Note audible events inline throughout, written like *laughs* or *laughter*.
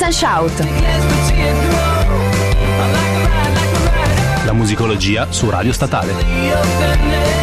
Rinse and Shout. La musicologia su Radio Statale.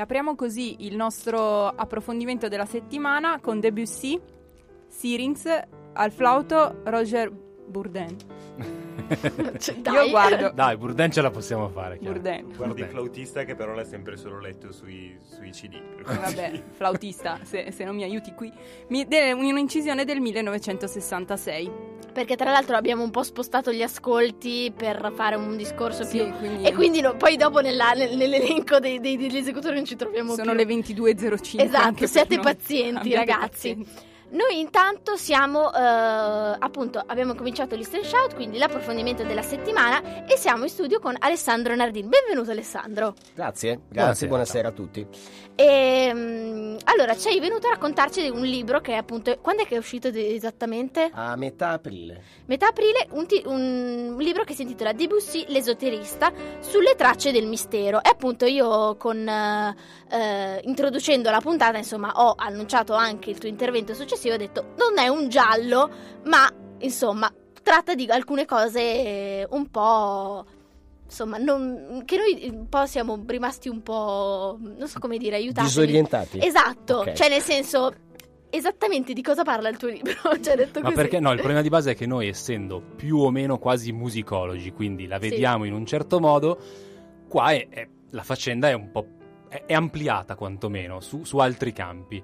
Apriamo così il nostro approfondimento della settimana con Debussy, Syrinx, al flauto Roger Bourdin. *laughs* Cioè, Io dai. guardo Dai, Burden ce la possiamo fare. chiaro. Bourdin. Guardi Guarda. il flautista che però l'ha sempre solo letto sui, sui CD. Vabbè, *laughs* flautista, se, se non mi aiuti qui. Mi, de- un'incisione del 1966. Perché tra l'altro abbiamo un po' spostato gli ascolti per fare un discorso Sì, più... quindi, E quindi no- poi dopo nella- nel- nell'elenco dei- dei- degli esecutori non ci troviamo sono più. le 22.05. Esatto, siate pazienti, ragazzi. pazienza. Noi intanto siamo, eh, appunto, abbiamo cominciato l'Eastern Shout, quindi l'approfondimento della settimana e siamo in studio con Alessandro Nardin. Benvenuto Alessandro. Grazie, grazie, Buonasera, buonasera, a tutti. E, mm, allora, sei venuto a raccontarci di un libro che è appunto... Quando è che è uscito di- esattamente? A metà aprile. Metà aprile, un, ti- un libro che si intitola Debussy, l'esoterista, sulle tracce del mistero. E appunto io con... eh, introducendo la puntata, insomma, ho annunciato anche il tuo intervento successivo, ho detto non è un giallo, ma insomma, tratta di alcune cose un po'... Insomma, non- che noi un po' siamo rimasti un po', non so come dire, aiutati. Disorientati. Esatto, Ok. cioè nel senso, esattamente di cosa parla il tuo libro? *laughs* cioè detto Ma così. perché no? Il problema di base è che noi, essendo più o meno quasi musicologi, quindi la vediamo in un certo modo, qua è- è- la faccenda è un po'. è, è ampliata quantomeno su, su altri campi.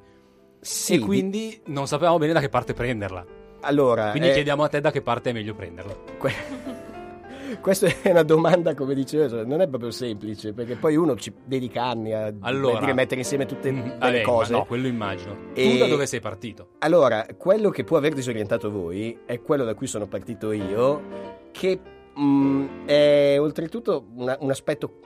Sì, e quindi non sapevamo bene da che parte prenderla. Allora, Quindi eh, chiediamo a te da che parte è meglio prenderla. que- *laughs* questa è una domanda, come dicevo, non è proprio semplice, perché poi uno ci dedica anni a Allora- dire, mettere insieme tutte Mm, le cose. no, quello immagino. E- Tu da dove sei partito? Allora, quello che può aver disorientato voi è quello da cui sono partito io, che mm, è oltretutto una- un aspetto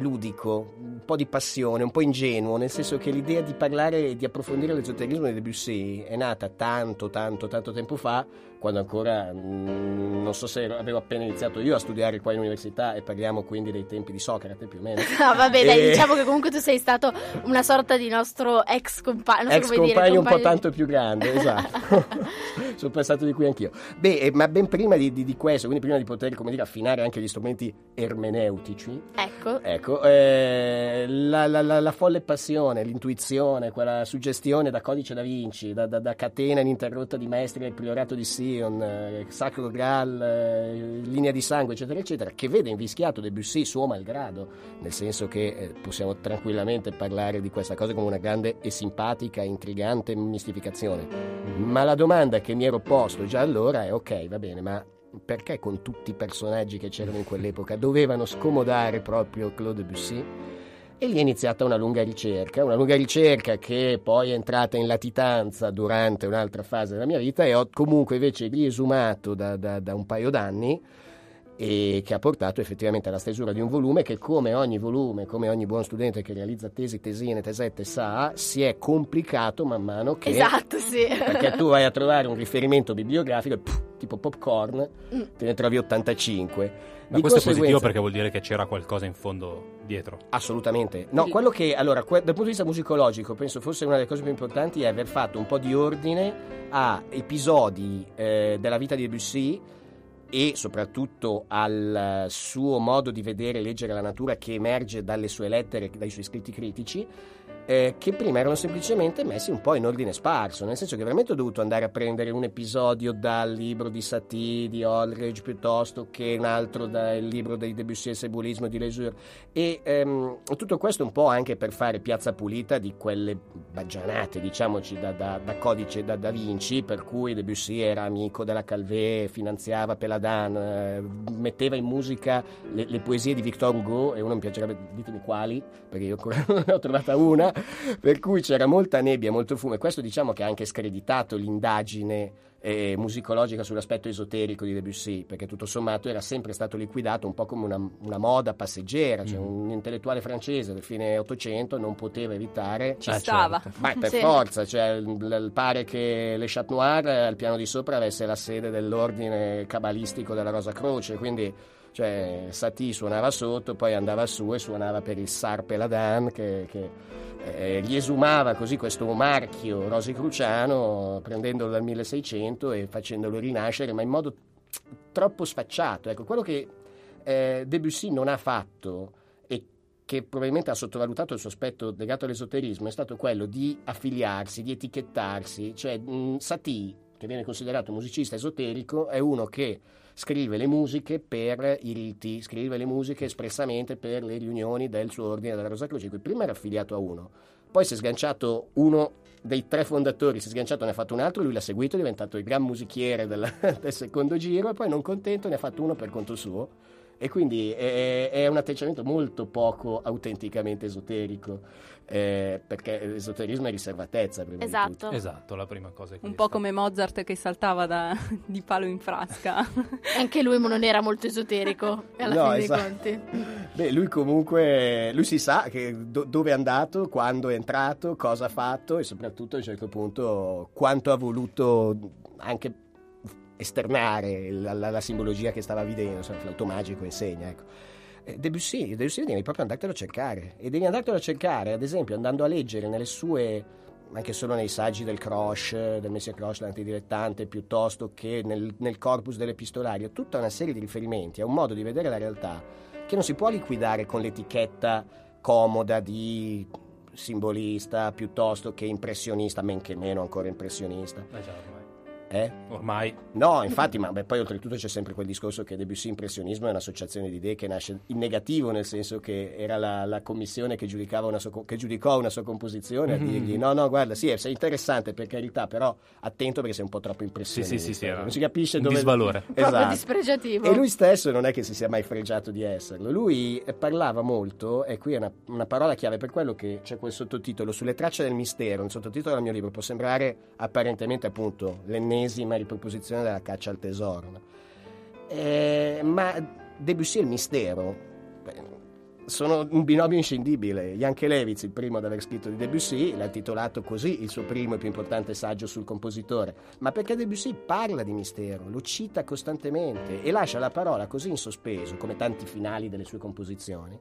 ludico, un po' di passione, un po' ingenuo, nel senso che l'idea di parlare e di approfondire l'esoterismo di Debussy è nata tanto, tanto, tanto tempo fa, quando ancora mm, non so se avevo appena iniziato io a studiare qua in università e parliamo quindi dei tempi di Socrate più o meno. No, vabbè, dai, E- diciamo che comunque tu sei stato una sorta di nostro ex compagno. Ex compagno un po' tanto più grande, esatto. *laughs* Sono passato di qui anch'io. Beh, eh, ma ben prima di, di- di questo, quindi prima di poter, come dire, affinare anche gli strumenti ermeneutici, Ecco. ecco, eh, la, la- la- la folle passione, l'intuizione, quella suggestione da codice da Vinci, da, da- da catena ininterrotta di maestri del priorato di Sion, eh, Sacro Graal, eh, linea di sangue, eccetera, eccetera, che vede invischiato Debussy suo malgrado, nel senso che eh, possiamo tranquillamente parlare di questa cosa come una grande e simpatica, intrigante mistificazione. Ma la domanda che mi ero posto già allora è ok, va bene, ma perché con tutti i personaggi che c'erano in quell'epoca dovevano scomodare proprio Claude Debussy? E lì è iniziata una lunga ricerca, una lunga ricerca che poi è entrata in latitanza durante un'altra fase della mia vita e ho comunque invece riesumato da, da- da un paio d'anni e che ha portato effettivamente alla stesura di un volume che come ogni volume, come ogni buon studente che realizza tesi, tesine, tesette sa, si è complicato man mano che... Esatto, sì. Perché tu vai a trovare un riferimento bibliografico, pff, tipo popcorn, Mm. te ne trovi 85. Ma Di questo è positivo conseguenza- perché vuol dire che c'era qualcosa in fondo dietro. Assolutamente. No, Sì. quello che allora, que- dal punto di vista musicologico, penso forse una delle cose più importanti è aver fatto un po' di ordine a episodi eh, della vita di Debussy e soprattutto al suo modo di vedere e leggere la natura che emerge dalle sue lettere, dai suoi scritti critici, eh, che prima erano semplicemente messi un po' in ordine sparso, nel senso che veramente ho dovuto andare a prendere un episodio dal libro di Satie, di Olridge, piuttosto che un altro dal libro dei Debussy e Sebulismo di Leisure e ehm, tutto questo un po' anche per fare piazza pulita di quelle baggianate, diciamoci, da, da- da codice da Da Vinci, per cui Debussy era amico della Calvé, finanziava Peladan, eh, metteva in musica le, le poesie di Victor Hugo e uno mi piacerebbe, ditemi quali, perché io ancora *laughs* non ne ho trovata una, *laughs* per cui c'era molta nebbia, molto fumo e questo diciamo che ha anche screditato l'indagine eh, musicologica sull'aspetto esoterico di Debussy, perché tutto sommato era sempre stato liquidato un po' come una, una moda passeggera, cioè un intellettuale francese del fine Ottocento non poteva evitare... Ci Ah, stava. certo. Ma per Sì. forza, cioè, l- l- pare che Le Chat Noir eh, al piano di sopra avesse la sede dell'ordine cabalistico della Rosa Croce, quindi cioè, Satie suonava sotto, poi andava su e suonava per il Sar Peladan che, che eh, gli esumava così questo marchio rosicruciano prendendolo dal 1600 e facendolo rinascere, ma in modo troppo sfacciato. Ecco, quello che eh, Debussy non ha fatto e che probabilmente ha sottovalutato il suo aspetto legato all'esoterismo è stato quello di affiliarsi, di etichettarsi, cioè mh, Satie, che viene considerato musicista esoterico, è uno che scrive le musiche per i riti, scrive le musiche espressamente per le riunioni del suo ordine della Rosa Croce, qui prima era affiliato a uno, poi si è sganciato uno dei tre fondatori, si è sganciato, ne ha fatto un altro, lui l'ha seguito, è diventato il gran musichiere del, *laughs* del secondo giro e poi non contento ne ha fatto uno per conto suo. E quindi è, è un atteggiamento molto poco autenticamente esoterico eh, perché l'esoterismo è riservatezza prima di Esatto. tutto. Esatto, la prima cosa che Un gli po' come Mozart che saltava da- *laughs* di palo in frasca. *laughs* Anche lui non era molto esoterico, *laughs* alla No, fine esatto. dei conti. Beh, lui comunque, lui si sa che do- dove è andato, quando è entrato, cosa ha fatto e soprattutto a un certo punto quanto ha voluto anche esternare la, la- la simbologia che stava vedendo, insomma, il flauto magico insegna, ecco. Eh, Debussy, Debussy devi proprio andartelo a cercare e devi andartelo a cercare, ad esempio andando a leggere nelle sue anche solo nei saggi del Croce, del Messia Croce, l'antidilettante, piuttosto che nel, nel corpus dell'epistolario, tutta una serie di riferimenti a un modo di vedere la realtà che non si può liquidare con l'etichetta comoda di simbolista piuttosto che impressionista, men che meno ancora impressionista. Ormai. Eh? Ormai. No, infatti, ma beh, poi oltretutto c'è sempre quel discorso che Debussy impressionismo è un'associazione di idee che nasce in negativo, nel senso che era la, la commissione che, giudicava una sua, che giudicò una sua composizione a Mhm. dirgli no, no, guarda, sì, è sei interessante per carità, però attento perché sei un po' troppo Sì, impressionista. sì, sì, sì, era non si capisce dove... disvalore. *laughs* Proprio Esatto. dispregiativo. E lui stesso non è che si sia mai fregiato di esserlo. Lui eh, parlava molto, e qui è una, una parola chiave per quello che c'è quel sottotitolo sulle tracce del mistero. Un sottotitolo del mio libro può sembrare apparentemente appunto l'ennesima riproposizione della caccia al tesoro. Eh, ma Debussy e il mistero sono un binomio inscindibile. Yankelevitz, il primo ad aver scritto di Debussy, l'ha titolato così il suo primo e più importante saggio sul compositore, ma perché Debussy parla di mistero, lo cita costantemente e lascia la parola così in sospeso, come tanti finali delle sue composizioni,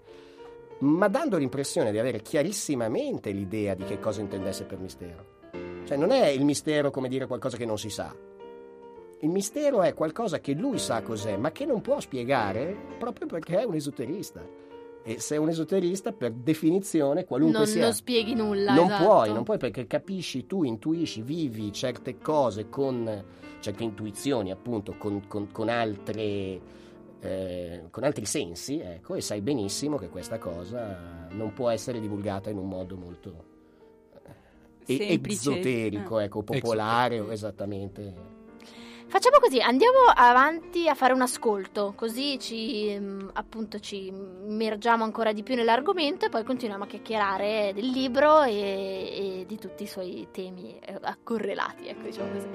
ma dando l'impressione di avere chiarissimamente l'idea di che cosa intendesse per mistero. Cioè non è il mistero come dire qualcosa che non si sa. Il mistero è qualcosa che lui sa cos'è, ma che non può spiegare proprio perché è un esoterista. E se è un esoterista, per definizione, qualunque non, sia... non spieghi nulla. Non esatto. puoi, non puoi perché capisci, tu intuisci, vivi certe cose con certe intuizioni, appunto, con, con- con altre, eh, con altri sensi, ecco, e sai benissimo che questa cosa non può essere divulgata in un modo molto Semplice. esoterico, Eh. ecco, popolare, o esattamente. Facciamo così, andiamo avanti a fare un ascolto, così ci, mm, appunto, ci immergiamo ancora di più nell'argomento e poi continuiamo a chiacchierare del libro e, e di tutti i suoi temi eh, correlati, ecco, diciamo così.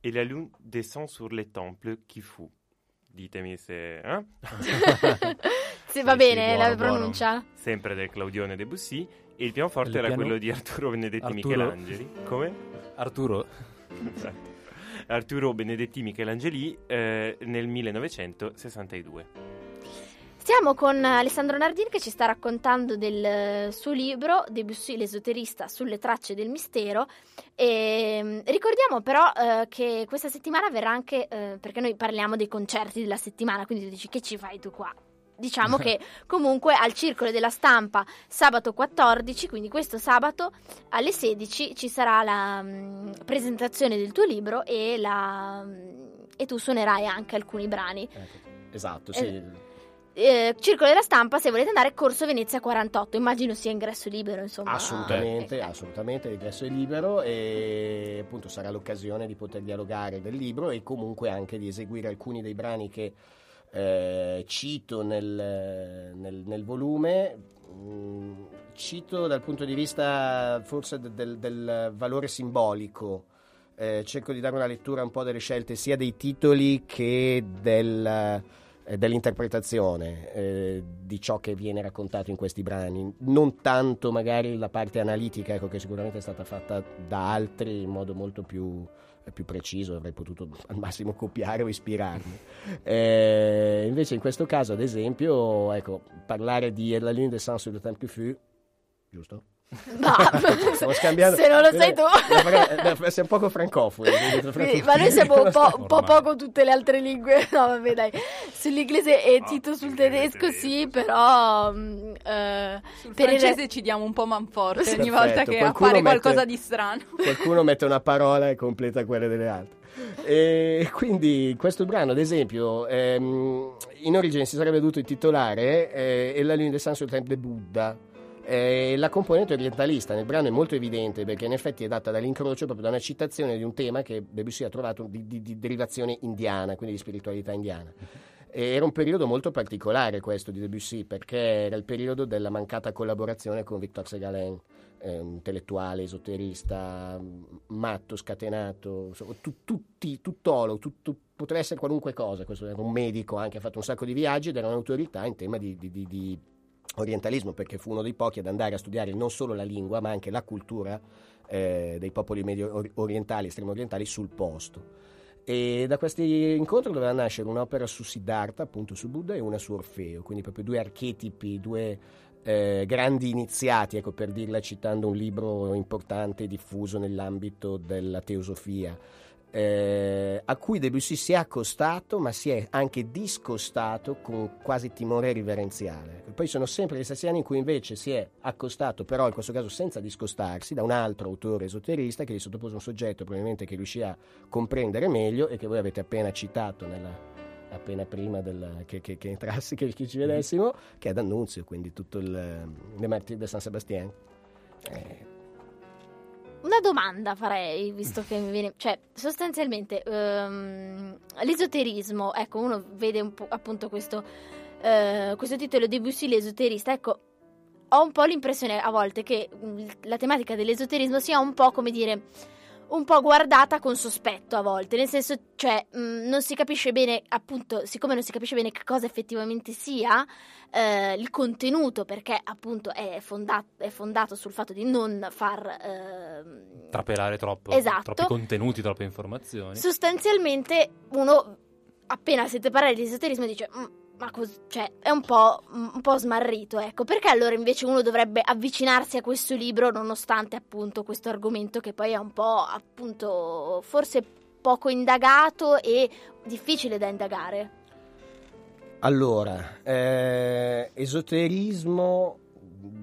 Et la lune descend sur les temples qui fu. Ditemi se... eh? *laughs* Se va bene sì, la buono, buono. pronuncia. Sempre del Claudione Debussy. E il pianoforte Il era piano- quello di Arturo Benedetti Arturo? Michelangeli. Come? Arturo, Esatto. Arturo Benedetti Michelangeli eh, nel 1962. Siamo con Alessandro Nardini che ci sta raccontando del eh, suo libro Debussy l'esoterista sulle tracce del mistero e mm, ricordiamo però eh, che questa settimana verrà anche eh, perché noi parliamo dei concerti della settimana quindi tu dici che ci fai tu qua Diciamo *laughs* che comunque al Circolo della Stampa sabato 14, quindi questo sabato alle 16 ci sarà la mm, presentazione del tuo libro e, la, mm, e tu suonerai anche alcuni brani. Ecco, Esatto, sì. Eh, Circolo della Stampa, se volete andare, Corso Venezia 48. Immagino sia ingresso libero, insomma. Assolutamente, Eh, assolutamente, l'ingresso è libero e appunto sarà l'occasione di poter dialogare del libro e comunque anche di eseguire alcuni dei brani che eh, cito nel, nel- nel volume. Mm, cito dal punto di vista forse de- del, del valore simbolico. Eh, cerco di dare una lettura un po' delle scelte sia dei titoli che del, eh, dell'interpretazione eh, di ciò che viene raccontato in questi brani. Non tanto magari la parte analitica, ecco, che sicuramente è stata fatta da altri in modo molto più, eh, più preciso, avrei potuto al massimo copiare o ispirarmi. Eh, invece in questo caso, ad esempio, ecco, parlare di La Lune des Sans sur le temps qui fut, giusto? *laughs* *laughs* Scambiando. se non lo sai tu. Eh, Sei un poco francofoni. Sì, ma noi siamo *laughs* un po', un po' poco tutte le altre lingue. No, vabbè, dai. Sull'inglese e Ah, Tito sul tedesco, sì, sì, però. eh, Sul per il francese re- ci diamo un po' manforte Perfetto, ogni volta che qualcuno appare mette- qualcosa di strano. qualcuno mette una parola e completa quelle delle altre. E quindi questo brano, ad esempio, ehm, in origine si sarebbe dovuto intitolare eh, E la lune des Sans sur le temps de Buddha. Eh, la componente orientalista nel brano è molto evidente perché in effetti è data dall'incrocio proprio da una citazione di un tema che Debussy ha trovato di, di- di derivazione indiana, quindi di spiritualità indiana. Era un periodo molto particolare questo di Debussy perché era il periodo della mancata collaborazione con Victor Segalen, eh, intellettuale, esoterista, matto, scatenato, tu- tutti, tuttologo, tutto- poteva essere qualunque cosa, questo era un medico anche, ha fatto un sacco di viaggi ed era un'autorità in tema di, di- di- di orientalismo perché fu uno dei pochi ad andare a studiare non solo la lingua ma anche la cultura eh, dei popoli medio or- orientali, estremo orientali sul posto. E da questi incontri doveva nascere un'opera su Siddhartha, appunto su Buddha, e una su Orfeo, quindi proprio due archetipi, due eh, grandi iniziati, ecco, per dirla citando un libro importante diffuso nell'ambito della teosofia, eh, a cui Debussy si è accostato, ma si è anche discostato con quasi timore riverenziale. Poi sono sempre gli stessi anni in cui invece si è accostato, però in questo caso senza discostarsi, da un altro autore esoterista che gli sottopose un soggetto probabilmente che riuscì a comprendere meglio e che voi avete appena citato nella appena prima del- che, che, che entrassi, che, che ci vedessimo, che è D'Annunzio, quindi tutto il Le Martyrs de San Sebastian. Eh, Una domanda farei, visto che mi viene... Cioè, sostanzialmente, ehm, l'esoterismo, ecco, uno vede un appunto questo, eh, questo titolo Debussy l'esoterista, ecco, ho un po' l'impressione a volte che mm, la tematica dell'esoterismo sia un po', come dire, un po' guardata con sospetto a volte, nel senso, cioè, mm, non si capisce bene, appunto, siccome non si capisce bene che cosa effettivamente sia, eh, il contenuto, perché appunto è, fonda- è fondato sul fatto di non far... ehm, trapelare troppo, Esatto. troppi contenuti, troppe informazioni. sostanzialmente uno appena sente parlare di esoterismo dice "Mm, ma cos- cioè, è un po', un po' smarrito, ecco. Perché allora invece uno dovrebbe avvicinarsi a questo libro nonostante appunto questo argomento che poi è un po' appunto forse poco indagato e difficile da indagare? Allora, eh, esoterismo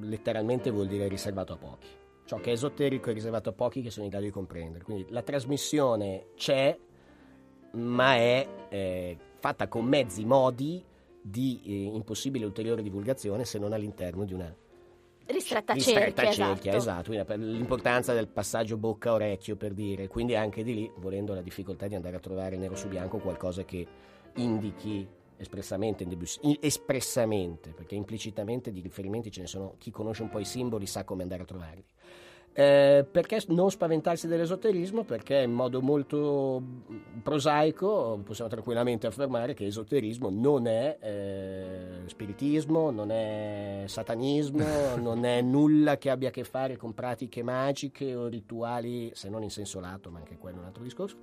letteralmente vuol dire riservato a pochi. Ciò che è esoterico è riservato a pochi che sono in grado di comprendere. Quindi la trasmissione c'è, ma è eh, fatta con mezzi, modi di eh, impossibile ulteriore divulgazione se non all'interno di una Ristretta ristretta cerchia, cerchia, esatto. esatto. L'importanza del passaggio bocca-orecchio per dire, quindi anche di lì, volendo la difficoltà di andare a trovare nero su bianco qualcosa che indichi espressamente, in Debussy- in- espressamente, perché implicitamente di riferimenti ce ne sono, chi conosce un po' i simboli sa come andare a trovarli. Eh, perché non spaventarsi dell'esoterismo? Perché in modo molto prosaico possiamo tranquillamente affermare che esoterismo non è eh, spiritismo, non è satanismo, *laughs* non è nulla che abbia a che fare con pratiche magiche o rituali, se non in senso lato, ma anche quello è un altro discorso.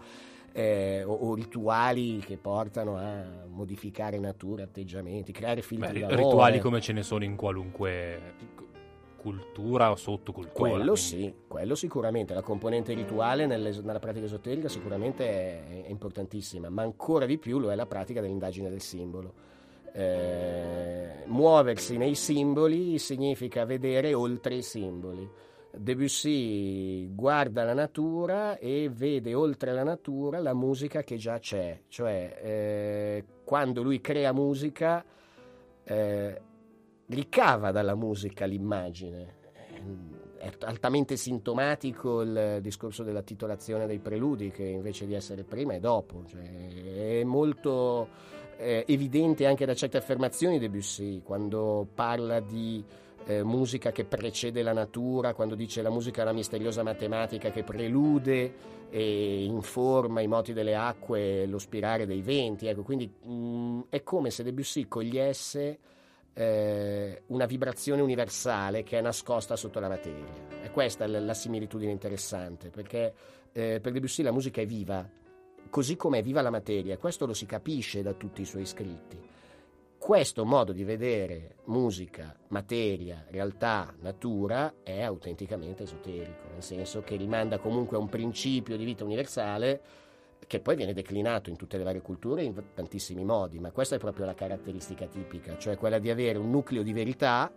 Eh, o, o, rituali che portano a modificare natura, atteggiamenti, creare filtri Beh, Rituali come ce ne sono in qualunque cultura o sottocultura. Quello sì, quello sicuramente. La componente rituale nelle, nella pratica esoterica sicuramente è, è, importantissima, ma ancora di più lo è la pratica dell'indagine del simbolo. Eh, muoversi nei simboli significa vedere oltre i simboli. Debussy guarda la natura e vede oltre la natura la musica che già c'è, cioè eh, quando lui crea musica eh, ricava dalla musica l'immagine. È altamente sintomatico il discorso della titolazione dei preludi, che invece di essere prima è dopo. Cioè, è molto eh, evidente anche da certe affermazioni di Debussy, quando parla di eh, musica che precede la natura, quando dice la musica è una misteriosa matematica che prelude e informa i moti delle acque, lo spirare dei venti. Ecco, quindi mh, è come se Debussy cogliesse eh, una vibrazione universale che è nascosta sotto la materia. E questa è la, similitudine interessante, perché eh, per Debussy la musica è viva, così come è viva la materia, questo lo si capisce da tutti i suoi scritti. Questo modo di vedere musica, materia, realtà, natura è autenticamente esoterico, nel senso che rimanda comunque a un principio di vita universale che poi viene declinato in tutte le varie culture in tantissimi modi, ma questa è proprio la caratteristica tipica, cioè quella di avere un nucleo di verità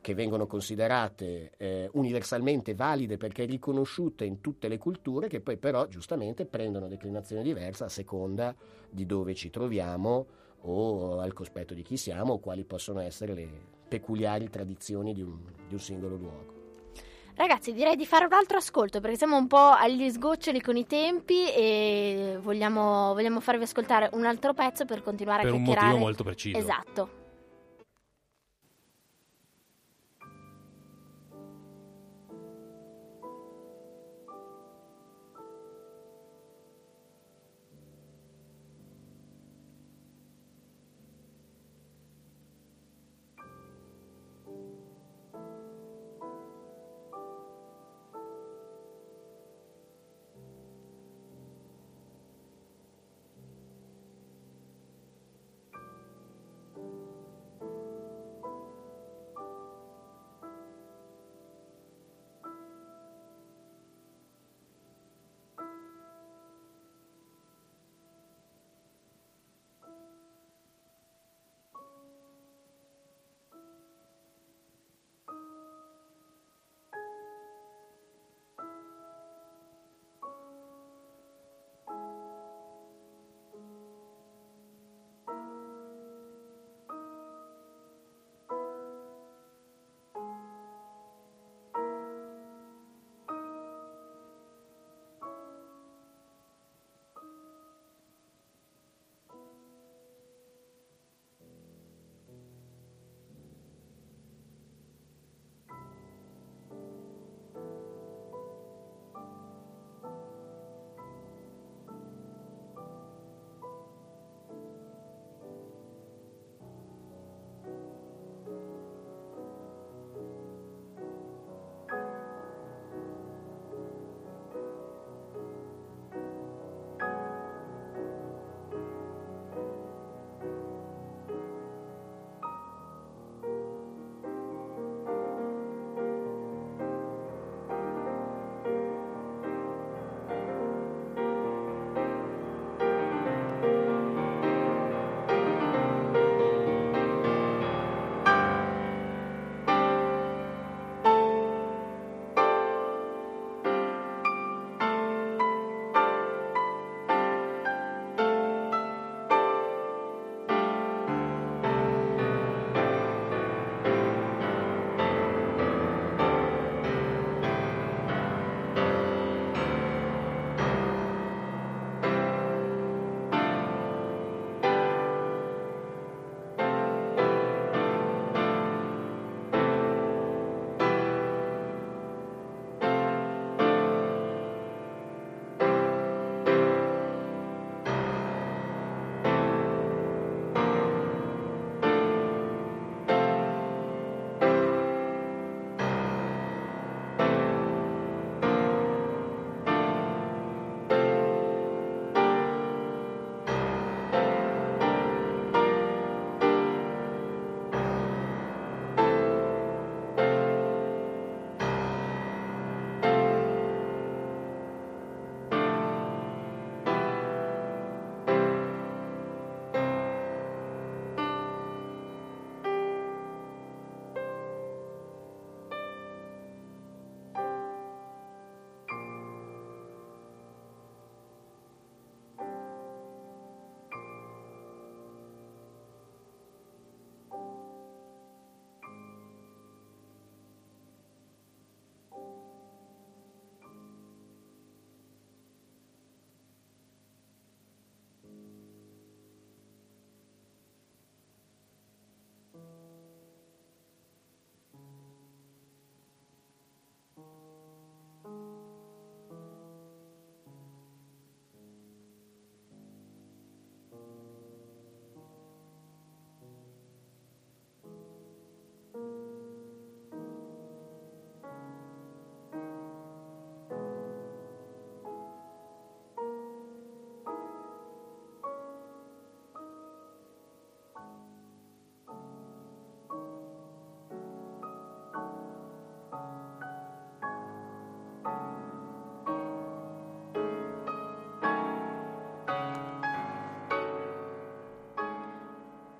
che vengono considerate eh, universalmente valide perché riconosciute in tutte le culture, che poi però giustamente prendono declinazione diversa a seconda di dove ci troviamo o al cospetto di chi siamo o quali possono essere le peculiari tradizioni di un, di un singolo luogo. Ragazzi, direi di fare un altro ascolto perché siamo un po' agli sgoccioli con i tempi e vogliamo, vogliamo farvi ascoltare un altro pezzo per continuare per a chiacchierare. Per un motivo molto preciso. Esatto.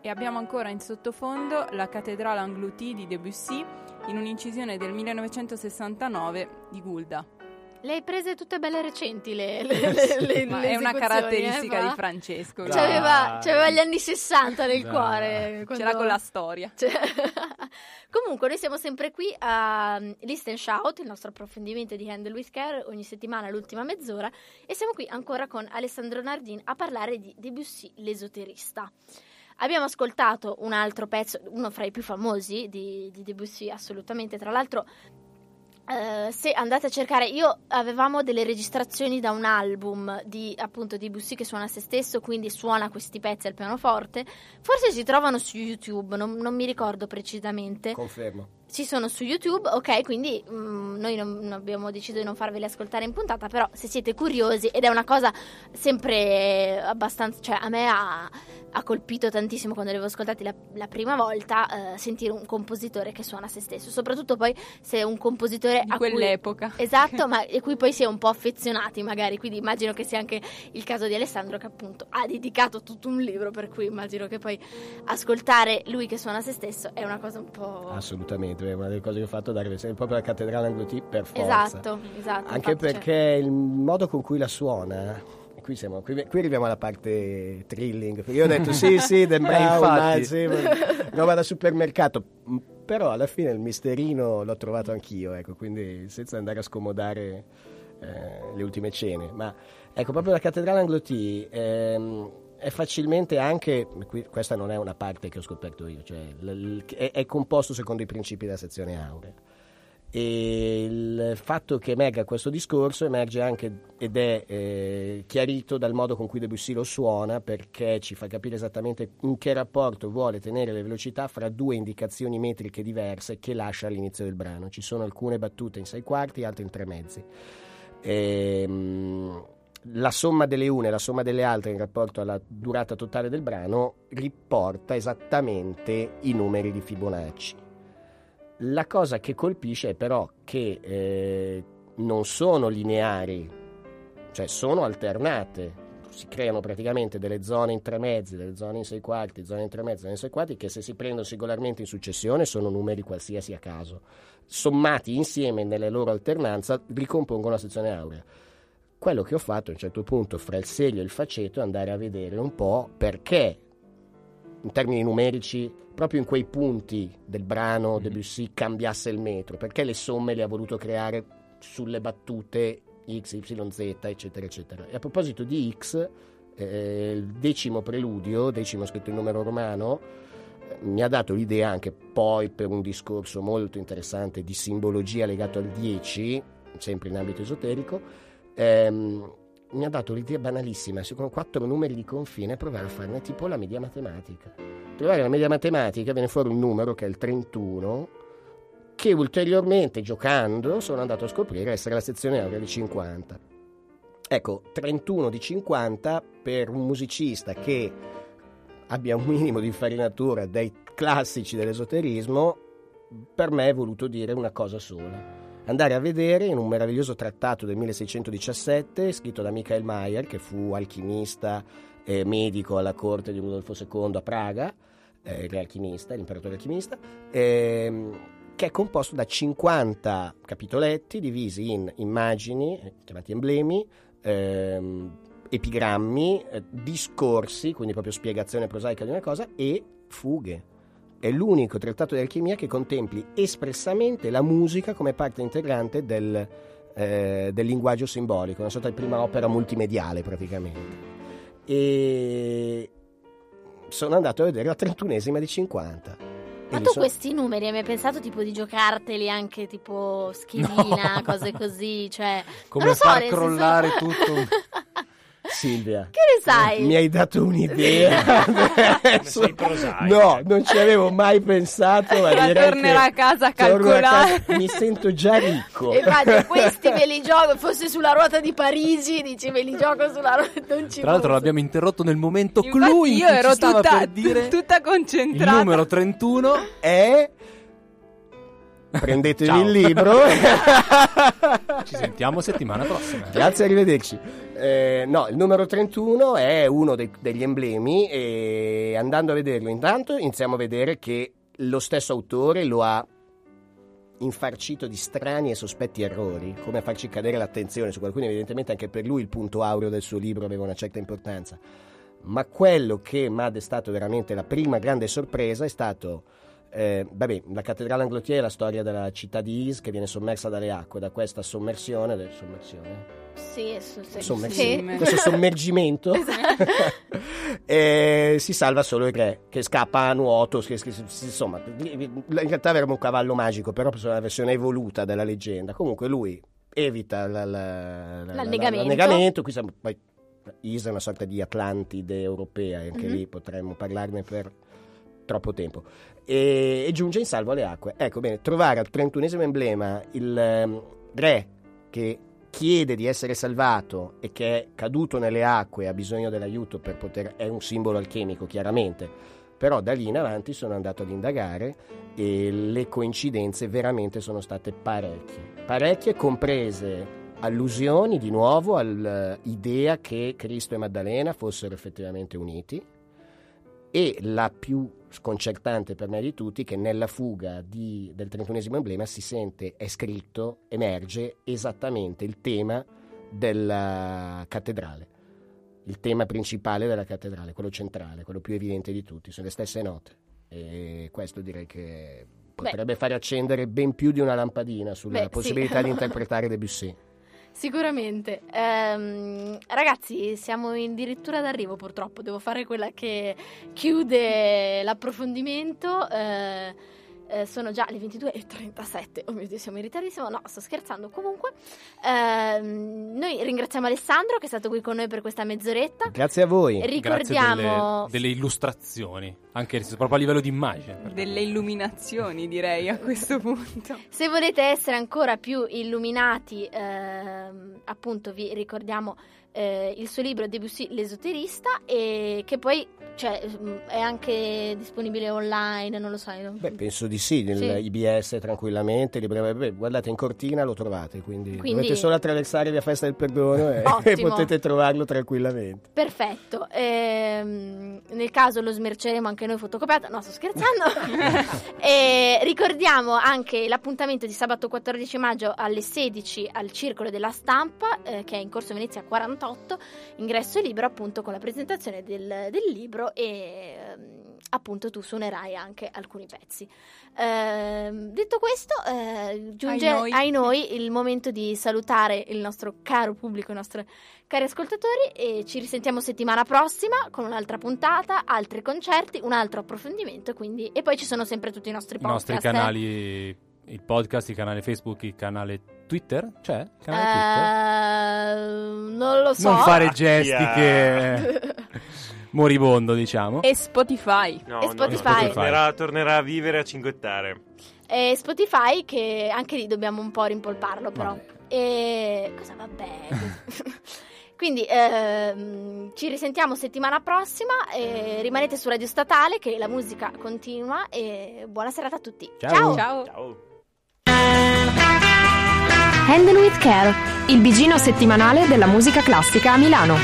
E abbiamo ancora in sottofondo la cattedrale Anglouti di Debussy in un'incisione del 1969 di Gulda. Le hai prese tutte belle recenti le, le, *laughs* le, le Ma le è una esecuzioni, caratteristica eh, di? Francesco. C'aveva, c'aveva gli anni 60 nel Dai. cuore. quando- C'era con la storia. *laughs* Comunque, noi siamo sempre qui a um, Listen Shout, il nostro approfondimento di Handle with Care, ogni settimana l'ultima mezz'ora, e siamo qui ancora con Alessandro Nardin a parlare di Debussy, l'esoterista. Abbiamo ascoltato un altro pezzo, uno fra i più famosi di, di Debussy, assolutamente. Tra l'altro, eh, se andate a cercare, io avevamo delle registrazioni da un album di appunto Debussy che suona se stesso, quindi suona questi pezzi al pianoforte. Forse si trovano su YouTube, non, non mi ricordo precisamente. Confermo. Ci sono su YouTube, ok, quindi mm, noi non, non abbiamo deciso di non farveli ascoltare in puntata, però se siete curiosi, ed è una cosa sempre abbastanza, cioè a me ha, ha colpito tantissimo quando li avevo ascoltati la, la prima volta, eh, sentire un compositore che suona se stesso, soprattutto poi se è un compositore Di a cui- quell'epoca. Esatto, *laughs* ma e cui poi si è un po' affezionati magari, quindi immagino che sia anche il caso di Alessandro che appunto ha dedicato tutto un libro, per cui immagino che poi ascoltare lui che suona se stesso è una cosa un po'... Assolutamente, è una delle cose che ho fatto dare sempre proprio la cattedrale Anglouti per forza. Esatto, esatto. Anche infatti, cioè- perché il modo con cui la suona. Qui, siamo, qui, qui arriviamo alla parte thrilling. Perché io ho detto sì, sì, *laughs* Dan Brown, ma sì, roba da supermercato. Mm, Però alla fine il misterino l'ho trovato anch'io, ecco, quindi senza andare a scomodare eh, le ultime cene. Ma ecco, proprio la cattedrale Anglouti ehm, è facilmente anche, questa non è una parte che ho scoperto io, cioè è composto secondo i principi della sezione aurea. E il fatto che emerga questo discorso emerge anche ed è eh, chiarito dal modo con cui Debussy lo suona perché ci fa capire esattamente in che rapporto vuole tenere le velocità fra due indicazioni metriche diverse che lascia all'inizio del brano. Ci sono alcune battute in sei quarti, altre in tre mezzi. Ehm, la somma delle une e la somma delle altre in rapporto alla durata totale del brano riporta esattamente i numeri di Fibonacci. La cosa che colpisce è però che eh, non sono lineari, cioè sono alternate. Si creano praticamente delle zone in tre mezzi, delle zone in sei quarti, zone in tre mezzi, zone in sei quarti, che se si prendono singolarmente in successione sono numeri qualsiasi a caso. Sommati insieme nelle loro alternanza ricompongono la sezione aurea. Quello che ho fatto a un certo punto fra il serio e il faceto è andare a vedere un po' perché in termini numerici, proprio in quei punti del brano Debussy cambiasse il metro, perché le somme le ha voluto creare sulle battute X, Y, Z, eccetera, eccetera. E a proposito di X, eh, il decimo preludio, decimo scritto in numero romano, eh, mi ha dato l'idea anche poi per un discorso molto interessante di simbologia legato al 10, sempre in ambito esoterico, ehm, mi ha dato l'idea banalissima, secondo quattro numeri di confine, provare a farne tipo la media matematica. Trovare la media matematica viene fuori un numero che è il 31, che ulteriormente giocando sono andato a scoprire essere la sezione aurea di 50. Ecco, 31 di 50 per un musicista che abbia un minimo di infarinatura dei classici dell'esoterismo, per me è voluto dire una cosa sola andare a vedere in un meraviglioso trattato del 1617 scritto da Michael Mayer che fu alchimista e medico alla corte di Rudolfo II a Praga eh, il re alchimista, l'imperatore alchimista ehm, che è composto da 50 capitoletti divisi in immagini, eh, chiamati emblemi ehm, epigrammi, eh, discorsi, quindi proprio spiegazione prosaica di una cosa e fughe è l'unico trattato di alchimia che contempli espressamente la musica come parte integrante del, eh, del linguaggio simbolico, una sorta di prima opera multimediale praticamente. E sono andato a vedere la trentunesima di 50. E Ma tu questi numeri hai mai pensato tipo di giocarteli anche tipo schedina, *laughs* cose così, cioè... Come so, far crollare tutto *laughs* Silvia. che ne sai? Mi hai dato un'idea. *laughs* *laughs* Adesso- no, non ci avevo mai pensato. Ma tornerà a casa a calcolare. casa- Mi sento già ricco. E infatti *laughs* questi me li gioco, fosse sulla ruota di Parigi, dici me li gioco sulla ruota, non ci Tra l'altro l'abbiamo interrotto nel momento Infatti clou io ero tutta, per dire tutta il concentrata. numero 31 È *laughs* prendetevi Ciao. il libro. *laughs* Ci sentiamo settimana prossima. Grazie, arrivederci. Eh, no, il numero 31 è uno dei- degli emblemi e andando a vederlo intanto iniziamo a vedere che lo stesso autore lo ha infarcito di strani e sospetti errori, come a farci cadere l'attenzione su qualcuno, evidentemente anche per lui il punto aureo del suo libro aveva una certa importanza. Ma quello che mi ha destato veramente la prima grande sorpresa è stato eh, vabbè, la cattedrale Anglotier è la storia della città di Is che viene sommersa dalle acque, da questa sommersione, del- sommersione? Sì, su- sì, questo sommergimento? *laughs* Esatto. *laughs* e si salva solo il re che scappa a nuoto che- che- insomma in realtà avrebbe un cavallo magico però è una versione evoluta della leggenda. Comunque lui evita la- la- la- L'annegamento. qui siamo- poi Isa è una sorta di Atlantide europea e anche Mhm. lì potremmo parlarne per troppo tempo e, e giunge in salvo alle acque. Ecco bene trovare al 31esimo emblema il ehm, re che chiede di essere salvato e che è caduto nelle acque e ha bisogno dell'aiuto per poter è un simbolo alchemico chiaramente. Però da lì in avanti sono andato ad indagare e le coincidenze veramente sono state parecchie. Parecchie comprese allusioni di nuovo all'idea che Cristo e Maddalena fossero effettivamente uniti e la più sconcertante per me di tutti che nella fuga di- del 31esimo emblema si sente, è scritto, emerge esattamente il tema della cattedrale, il tema principale della cattedrale, quello centrale, quello più evidente di tutti, sono le stesse note e questo direi che potrebbe fare accendere ben più di una lampadina sulla Beh, sì. possibilità di *laughs* interpretare Debussy. Sicuramente. Ehm, ragazzi, siamo addirittura d'arrivo purtroppo. Devo fare quella che chiude l'approfondimento. Eh, eh, sono già le 22.37. Oh mio Dio, siamo in ritardissimo. No, sto scherzando. Comunque, ehm, noi ringraziamo Alessandro che è stato qui con noi per questa mezz'oretta. Grazie a voi. Ricordiamo. Grazie delle, delle illustrazioni, anche proprio a livello di immagine. Delle illuminazioni, direi, a questo punto. Se volete essere ancora più illuminati, ehm, appunto vi ricordiamo eh, il suo libro Debussy l'esoterista e che poi cioè, mm, è anche disponibile online, non lo so. io- Beh, penso di sì, nel Sì. IBS tranquillamente, libreria- beh, guardate in cortina lo trovate, quindi, Quindi- dovete solo attraversare via Festa del Perdono e, *laughs* e *laughs* potete trovarlo tranquillamente. Perfetto, Ehm, nel caso lo smerceremo anche noi fotocopiato, no sto scherzando. *laughs* e ricordiamo anche l'appuntamento di sabato 14 maggio alle 16 al Circolo della Stampa eh, che è in Corso Venezia 48, ingresso libero appunto con la presentazione del, del libro e ehm, appunto tu suonerai anche alcuni pezzi. Ehm, detto questo, eh, giunge Ai noi. ai noi il momento di salutare il nostro caro pubblico, i nostri cari ascoltatori e ci risentiamo settimana prossima con un'altra puntata, altri concerti, un altro approfondimento quindi e poi ci sono sempre tutti i nostri I podcast. nostri eh. canali, il podcast, il canale Facebook, il canale Twitter. C'è? Il canale Twitter? Eh, non lo so. Non fare gesti Yeah. che... Moribondo, diciamo. E Spotify. No, E no, Spotify. no, tornerà, tornerà a vivere a cinguettare. E Spotify che anche lì dobbiamo un po' rimpolparlo però. Vabbè. E cosa vabbè. *laughs* Quindi ehm, ci risentiamo settimana prossima e rimanete su Radio Statale che la musica continua e buona serata a tutti. Ciao. Ciao. Ciao. Handle with Care, il bigino settimanale della musica classica a Milano.